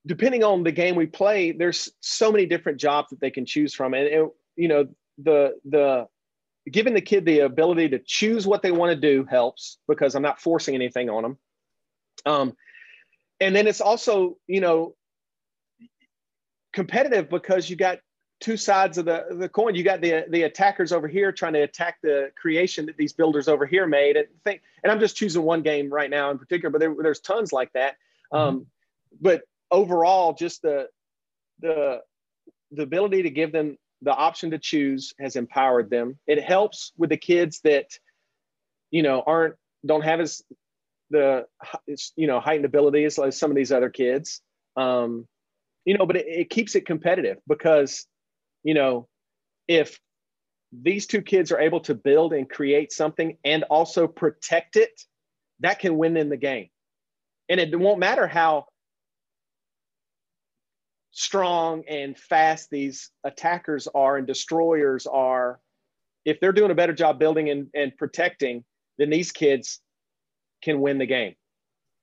depending on the game we play there's so many different jobs that they can choose from. And it, you know the the giving the kid the ability to choose what they want to do helps because i'm not forcing anything on them um, and then it's also, you know, competitive because you got two sides of the, the coin. You got the the attackers over here trying to attack the creation that these builders over here made. And think, and I'm just choosing one game right now in particular, but there, there's tons like that. Mm-hmm. Um, but overall, just the the the ability to give them the option to choose has empowered them. It helps with the kids that you know aren't don't have as the you know heightened abilities like some of these other kids um, you know but it, it, keeps it competitive because you know, if these two kids are able to build and create something and also protect it, that can win in the game. And it won't matter how strong and fast these attackers are and destroyers are. If they're doing a better job building and, and protecting, then these kids can win the game.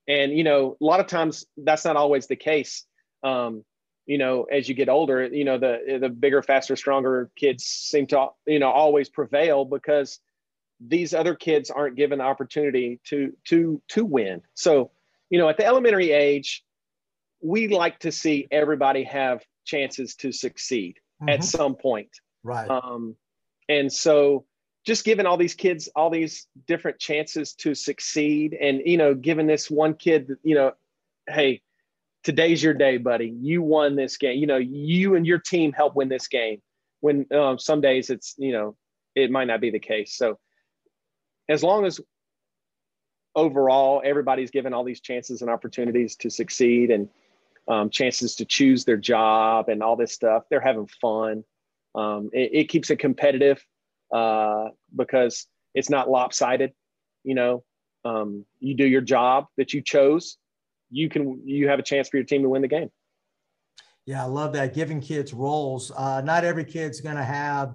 And, you know, a lot of times that's not always the case. Um, you know, as you get older, you know, the the bigger, faster, stronger kids seem to, you know, always prevail because these other kids aren't given the opportunity to to to win. So, you know, at the elementary age, we like to see everybody have chances to succeed mm-hmm. at some point. Right. Um, and so just giving all these kids all these different chances to succeed and you know giving this one kid you know hey today's your day, buddy. You won this game. You know, you and your team help win this game. When um, some days it's, you know, it might not be the case. So as long as overall everybody's given all these chances and opportunities to succeed and um, chances to choose their job and all this stuff, they're having fun. Um, it, it, keeps it competitive uh, because it's not lopsided. You know, um, you do your job that you chose you can you have a chance for your team to win the game. Yeah, I love that. Giving kids roles. Uh, not every kid's going to have,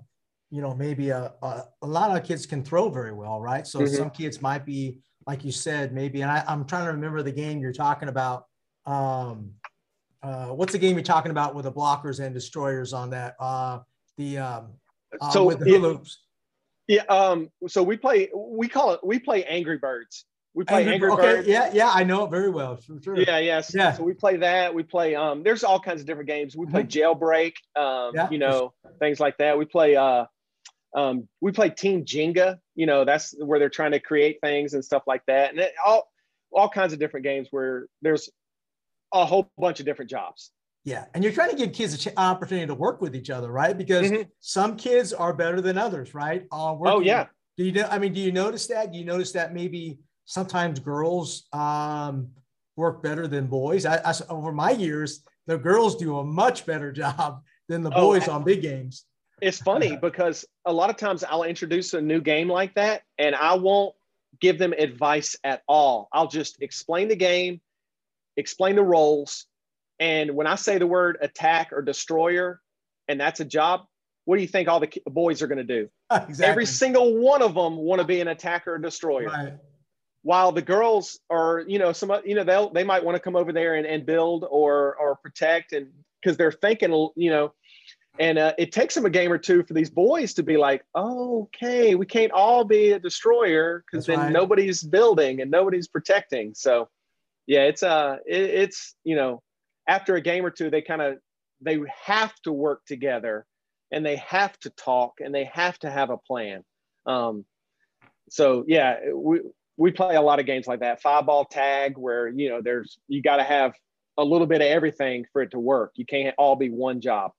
you know, maybe a, a, a lot of kids can throw very well, right? So mm-hmm. some kids might be, like you said, maybe. And I, am trying to remember the game you're talking about. Um, uh, what's the game you're talking about with the blockers and destroyers on that? Uh, the um, uh, so with the hoops. Yeah. Um, so we play. We call it. We play Angry Birds. We play Angry, Angry okay, Birds. Yeah, yeah, I know it very well. For sure. Yeah, yes. Yeah. So we play that. We play um there's all kinds of different games. We play mm-hmm. jailbreak, um, yeah. you know, things like that. We play uh um we play team Jenga, you know, that's where they're trying to create things and stuff like that. And it, all all kinds of different games where there's a whole bunch of different jobs. Yeah, and you're trying to give kids an opportunity to work with each other, right? Because mm-hmm. some kids are better than others, right? Uh, oh yeah. Do you know? I mean, do you notice that? Do you notice that maybe sometimes girls um, work better than boys. I, I, over my years, the girls do a much better job than the oh, boys oh, on big games. It's funny because a lot of times I'll introduce a new game like that and I won't give them advice at all. I'll just explain the game, explain the roles. And when I say the word attack or destroyer, and that's a job, what do you think all the boys are going to do? Exactly. Every single one of them want to be an attacker or destroyer. Right while the girls are you know some you know they'll they might want to come over there and, and build or or protect and because they're thinking you know and uh, it takes them a game or two for these boys to be like okay we can't all be a destroyer because then right. nobody's building and nobody's protecting so yeah it's uh it, it's you know after a game or two they kind of they have to work together and they have to talk and they have to have a plan um so yeah we we play a lot of games like that. Five ball tag where you know there's you got to have a little bit of everything for it to work. You can't all be one job.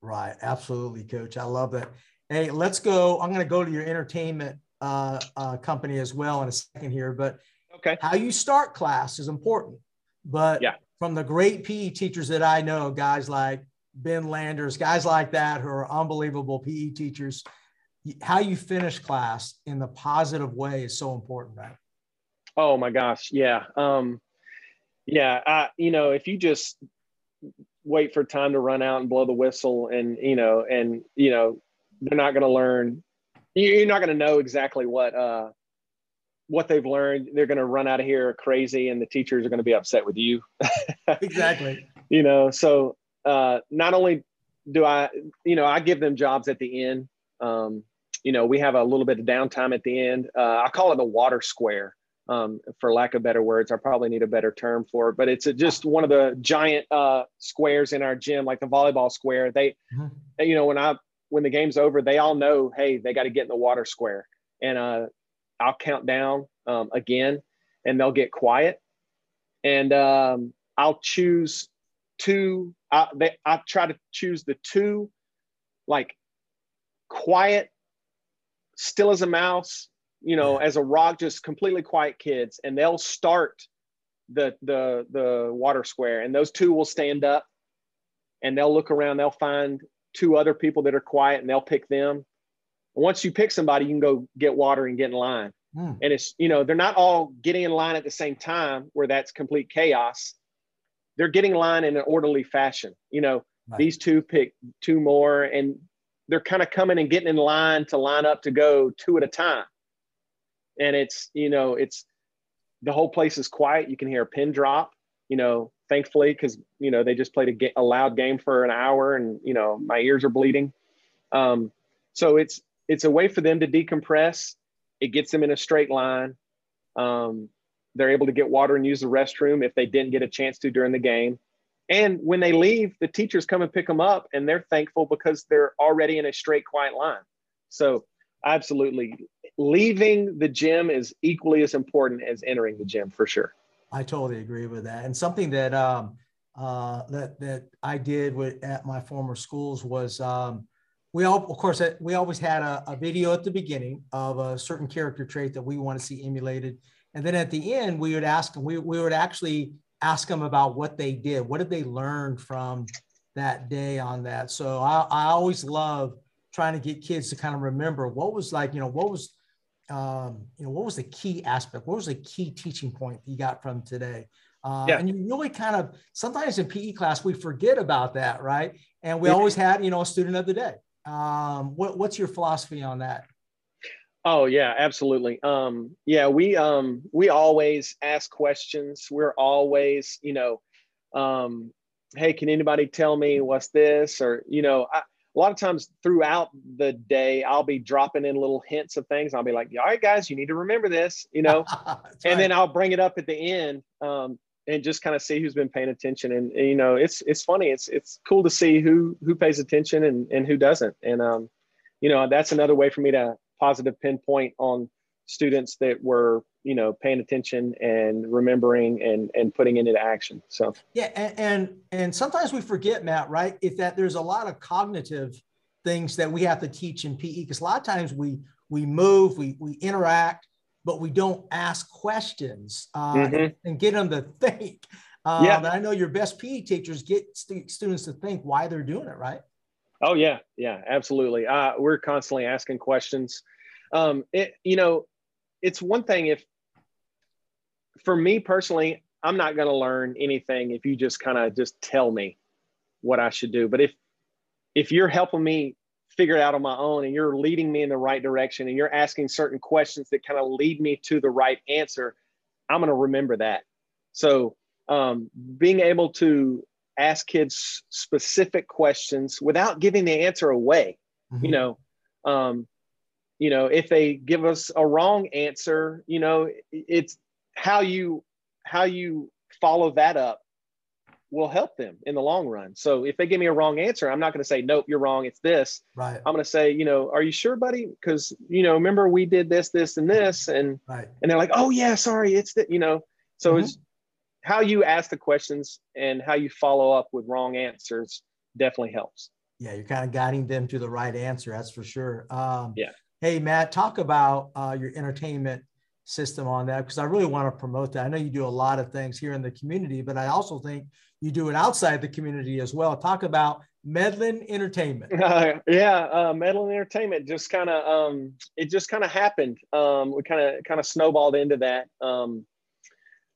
Right. Absolutely coach. I love that hey let's go. I'm going to go to your entertainment uh, uh, company as well in a second here but okay. how you start class is important. But yeah. from the great pe teachers that i know guys like ben landers guys like that who are unbelievable pe teachers how you finish class in the positive way is so important, right? Oh my gosh, yeah, um, yeah. I, you know, if you just wait for time to run out and blow the whistle, and you know, and you know, they're not going to learn. You're not going to know exactly what uh, what they've learned. They're going to run out of here crazy, and the teachers are going to be upset with you. exactly. You know, so uh, not only do I, you know, I give them jobs at the end. Um, you know, we have a little bit of downtime at the end. Uh, I call it the water square, um, for lack of better words. I probably need a better term for it, but it's a, just one of the giant uh, squares in our gym, like the volleyball square. They, mm-hmm. you know, when I when the game's over, they all know, hey, they got to get in the water square, and uh, I'll count down um, again, and they'll get quiet, and um, I'll choose two. I, they, I try to choose the two, like quiet still as a mouse, you know, as a rock, just completely quiet kids, and they'll start the the the water square, and those two will stand up, and they'll look around. They'll find two other people that are quiet and they'll pick them. Once you pick somebody, you can go get water and get in line. Mm. And it's, you know, they're not all getting in line at the same time where that's complete chaos. They're getting in line in an orderly fashion. You know, right. these two pick two more and they're kind of coming and getting in line to line up to go two at a time. And it's, you know, it's the whole place is quiet. You can hear a pin drop, you know, thankfully, because, you know, they just played a, ga- a loud game for an hour and, you know, my ears are bleeding. Um, so it's, it's a way for them to decompress. It gets them in a straight line. Um, they're able to get water and use the restroom if they didn't get a chance to during the game. And when they leave, the teachers come and pick them up and they're thankful because they're already in a straight, quiet line. So, absolutely, leaving the gym is equally as important as entering the gym for sure. I totally agree with that. And something that um, uh, that that I did with at my former schools was um, we all, of course, uh, we always had a, a, video at the beginning of a certain character trait that we want to see emulated, and then at the end we would ask them. We we would actually ask them about what they did. What did they learn from that day on that? So I, I always love trying to get kids to kind of remember what was like, you know, what was, um, you know, what was the key aspect? What was the key teaching point you got from today? Uh, yeah. And you really kind of sometimes in PE class we forget about that, right? And we always had, you know, a student of the day. Um, what, what's your philosophy on that? Oh yeah, absolutely. Um, yeah, we um, we always ask questions. We're always, you know, um, hey, can anybody tell me what's this? Or you know, I, a lot of times throughout the day, I'll be dropping in little hints of things. I'll be like, all right, guys, you need to remember this, you know, and right. then I'll bring it up at the end um, and just kind of see who's been paying attention. And, and, you know, it's it's funny. It's it's cool to see who who pays attention and and who doesn't. And um, you know, that's another way for me to positive pinpoint on students that were you know paying attention and remembering and and putting it into action so yeah and and, and sometimes we forget matt right if that there's a lot of cognitive things that we have to teach in pe because a lot of times we we move we we interact but we don't ask questions uh, mm-hmm. and, and, get them to think um, yeah. and i know your best pe teachers get st- students to think why they're doing it right oh yeah yeah absolutely uh, we're constantly asking questions um, it, you know, it's one thing if, for me personally, I'm not going to learn anything if you just kind of just tell me what I should do. But if, if you're helping me figure it out on my own and you're leading me in the right direction and you're asking certain questions that kind of lead me to the right answer, I'm going to remember that. So, um, being able to ask kids specific questions without giving the answer away, mm-hmm. you know, um, you know if they give us a wrong answer you know it's how you how you follow that up will help them in the long run. So if they give me a wrong answer i'm not going to say nope you're wrong it's this. Right. I'm going to say you know are you sure buddy? Because you know remember we did this this and this and right. and they're like oh yeah sorry it's that you know? So mm-hmm. it's how you ask the questions and how you follow up with wrong answers definitely helps. Yeah you're kind of guiding them to the right answer that's for sure. Um, yeah Hey, Matt, talk about uh, your entertainment system on that because I really want to promote that. I know you do a lot of things here in the community, but I also think you do it outside the community as well. Talk about Medlin Entertainment. Uh, yeah, uh, Medlin Entertainment just kind of um, it just kind of happened. Um, we kind of kind of snowballed into that. Um,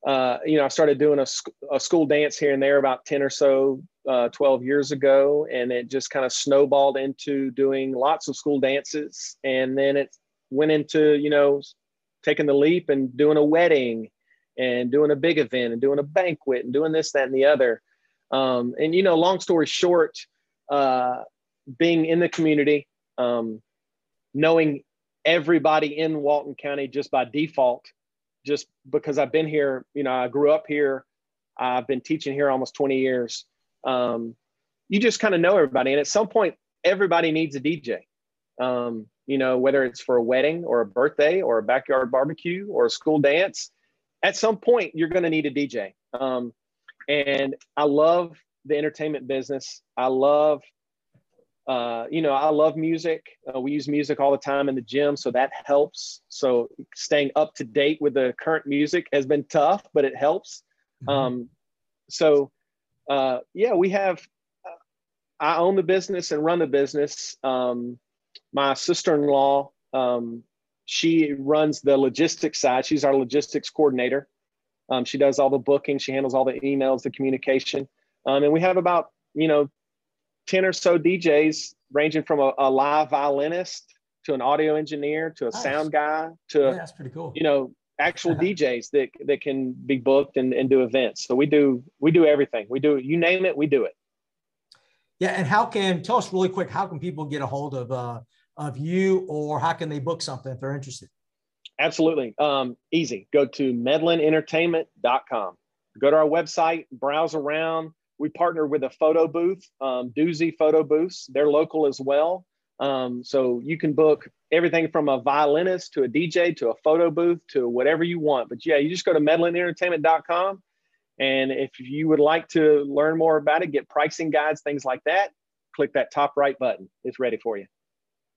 uh, you know, I started doing a, sc- a school dance here and there about 10 or so uh, 12 years ago, and it just kind of snowballed into doing lots of school dances. And then it went into, you know, taking the leap and doing a wedding and doing a big event and doing a banquet and doing this, that, and the other. Um, and, you know, long story short, uh, being in the community, um, knowing everybody in Walton County just by default, just because I've been here, you know, I grew up here. I've been teaching here almost 20 years um, you just kind of know everybody. And at some point, everybody needs a DJ. Um, you know, whether it's for a wedding or a birthday or a backyard barbecue or a school dance, at some point, you're going to need a DJ. Um, and I love the entertainment business. I love, uh, you know, I love music. Uh, we use music all the time in the gym, so that helps. So staying up to date with the current music has been tough, but it helps. Mm-hmm. Um, so uh, yeah, we have uh, I own the business and run the business. Um, my sister-in-law, um, she runs the logistics side. She's our logistics coordinator. Um, she does all the booking. She handles all the emails, the communication. Um, and we have about, you know, 10 or so DJs ranging from a, a live violinist to an audio engineer to a nice. sound guy to, yeah, that's pretty cool. you know, actual DJs that, that can be booked and, and do events. So we do, we do everything. We do, you name it, we do it. Yeah. And how can, tell us really quick, how can people get a hold of, uh, of you or how can they book something if they're interested? Absolutely. Um, easy. Go to medlinentertainment.com. Go to our website, browse around. We partner with a photo booth, um, Doozy Photo Booths. They're local as well. Um, so you can book everything from a violinist to a DJ to a photo booth to whatever you want. But yeah, you just go to medlinentertainment.com. And if you would like to learn more about it, get pricing guides, things like that, click that top right button. It's ready for you.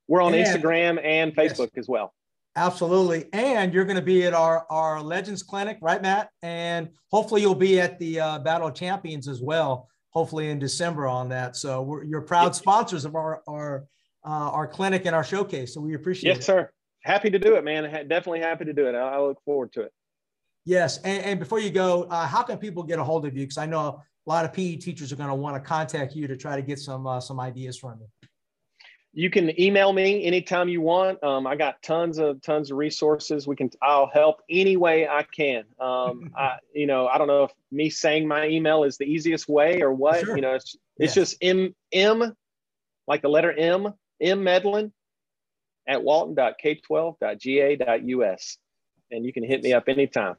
We're on and, Instagram and Facebook yes. as well. Absolutely. And you're going to be at our, our Legends Clinic, right, Matt? And hopefully you'll be at the uh, Battle of Champions as well, hopefully in December on that. So we're, you're proud sponsors of our, our, our clinic and our showcase. So we appreciate yes, it. Yes, sir. Happy to do it, man. Definitely happy to do it. I, I look forward to it. Yes. And, and before you go, uh, how can people get a hold of you? Because I know a lot of PE teachers are going to want to contact you to try to get some, uh, some ideas from you you can email me anytime you want. Um, I got tons of tons of resources. We can I'll help any way I can. Um, I you know I don't know if me saying my email is the easiest way or what. Sure. You know it's it's yes. just m m like the letter M M Medlin at walton.k12.ga.us, and you can hit me up anytime.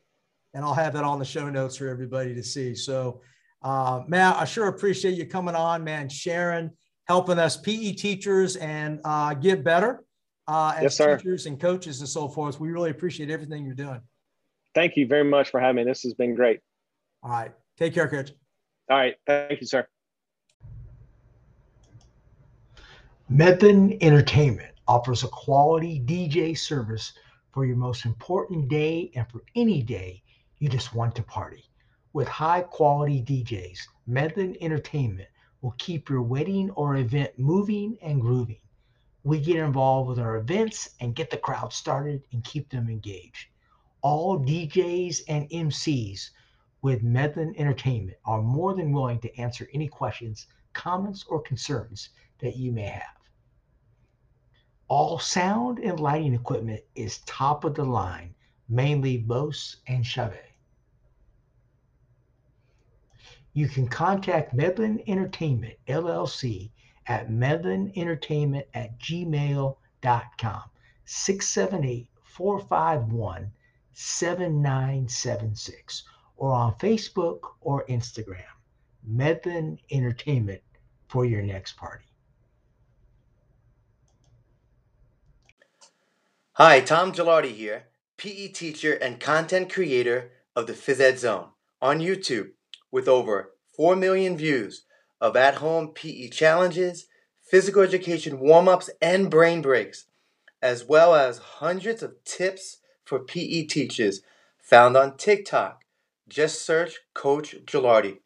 And I'll have that on the show notes for everybody to see. So, uh, Matt, I sure appreciate you coming on, man, sharing helping us PE teachers and uh, get better uh, as yes, teachers and coaches and so forth. We really appreciate everything you're doing. Thank you very much for having me. This has been great. All right. Take care, coach. All right. Thank you, sir. Medlin Entertainment offers a quality DJ service for your most important day and for any day you just want to party. With high quality DJs, Medlin Entertainment will keep your wedding or event moving and grooving. We get involved with our events and get the crowd started and keep them engaged. All DJs and MCs with Medlin Entertainment are more than willing to answer any questions, comments, or concerns that you may have. All sound and lighting equipment is top of the line, mainly Bose and Chauvet. You can contact Medlin Entertainment LLC at medlinentertainment at gmail.com 678 451 7976 or on Facebook or Instagram. Medlin Entertainment for your next party. Hi, Tom Gilardi here, PE teacher and content creator of the Phys Ed Zone on YouTube with over 4 million views of at home PE challenges, physical education warm ups, and brain breaks, as well as hundreds of tips for PE teachers found on TikTok. Just search Coach Gilardi.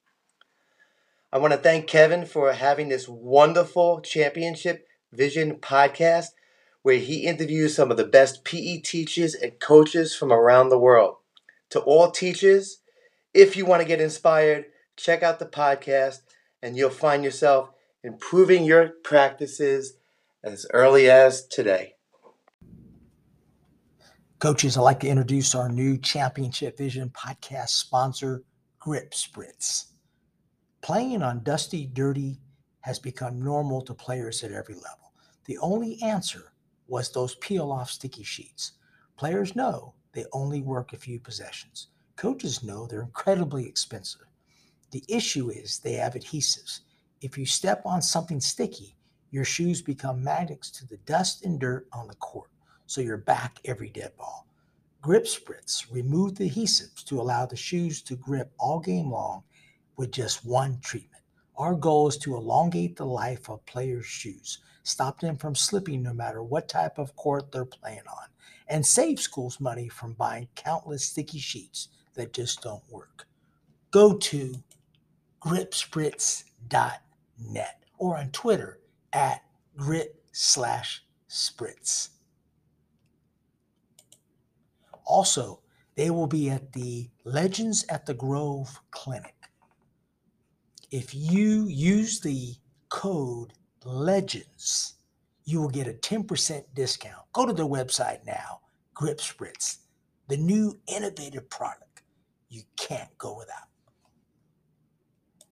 I want to thank Kevin for having this wonderful championship vision podcast where he interviews some of the best PE teachers and coaches from around the world. To all teachers, if you want to get inspired, check out the podcast and you'll find yourself improving your practices as early as today. Coaches, I'd like to introduce our new Championship Vision podcast sponsor, Grip Spritz. Playing on dusty, dirty has become normal to players at every level. The only answer was those peel off sticky sheets. Players know they only work a few possessions. Coaches know they're incredibly expensive. The issue is they have adhesives. If you step on something sticky, your shoes become magnets to the dust and dirt on the court, so you're back every dead ball. Grip Spritz remove the adhesives to allow the shoes to grip all game long with just one treatment. Our goal is to elongate the life of players' shoes, stop them from slipping no matter what type of court they're playing on, and save schools money from buying countless sticky sheets that just don't work. Go to gripspritz.net or on Twitter at grit slash spritz. Also, they will be at the Legends at the Grove Clinic. If you use the code LEGENDS, you will get a 10% discount. Go to their website now, Grip Spritz, the new innovative product you can't go without.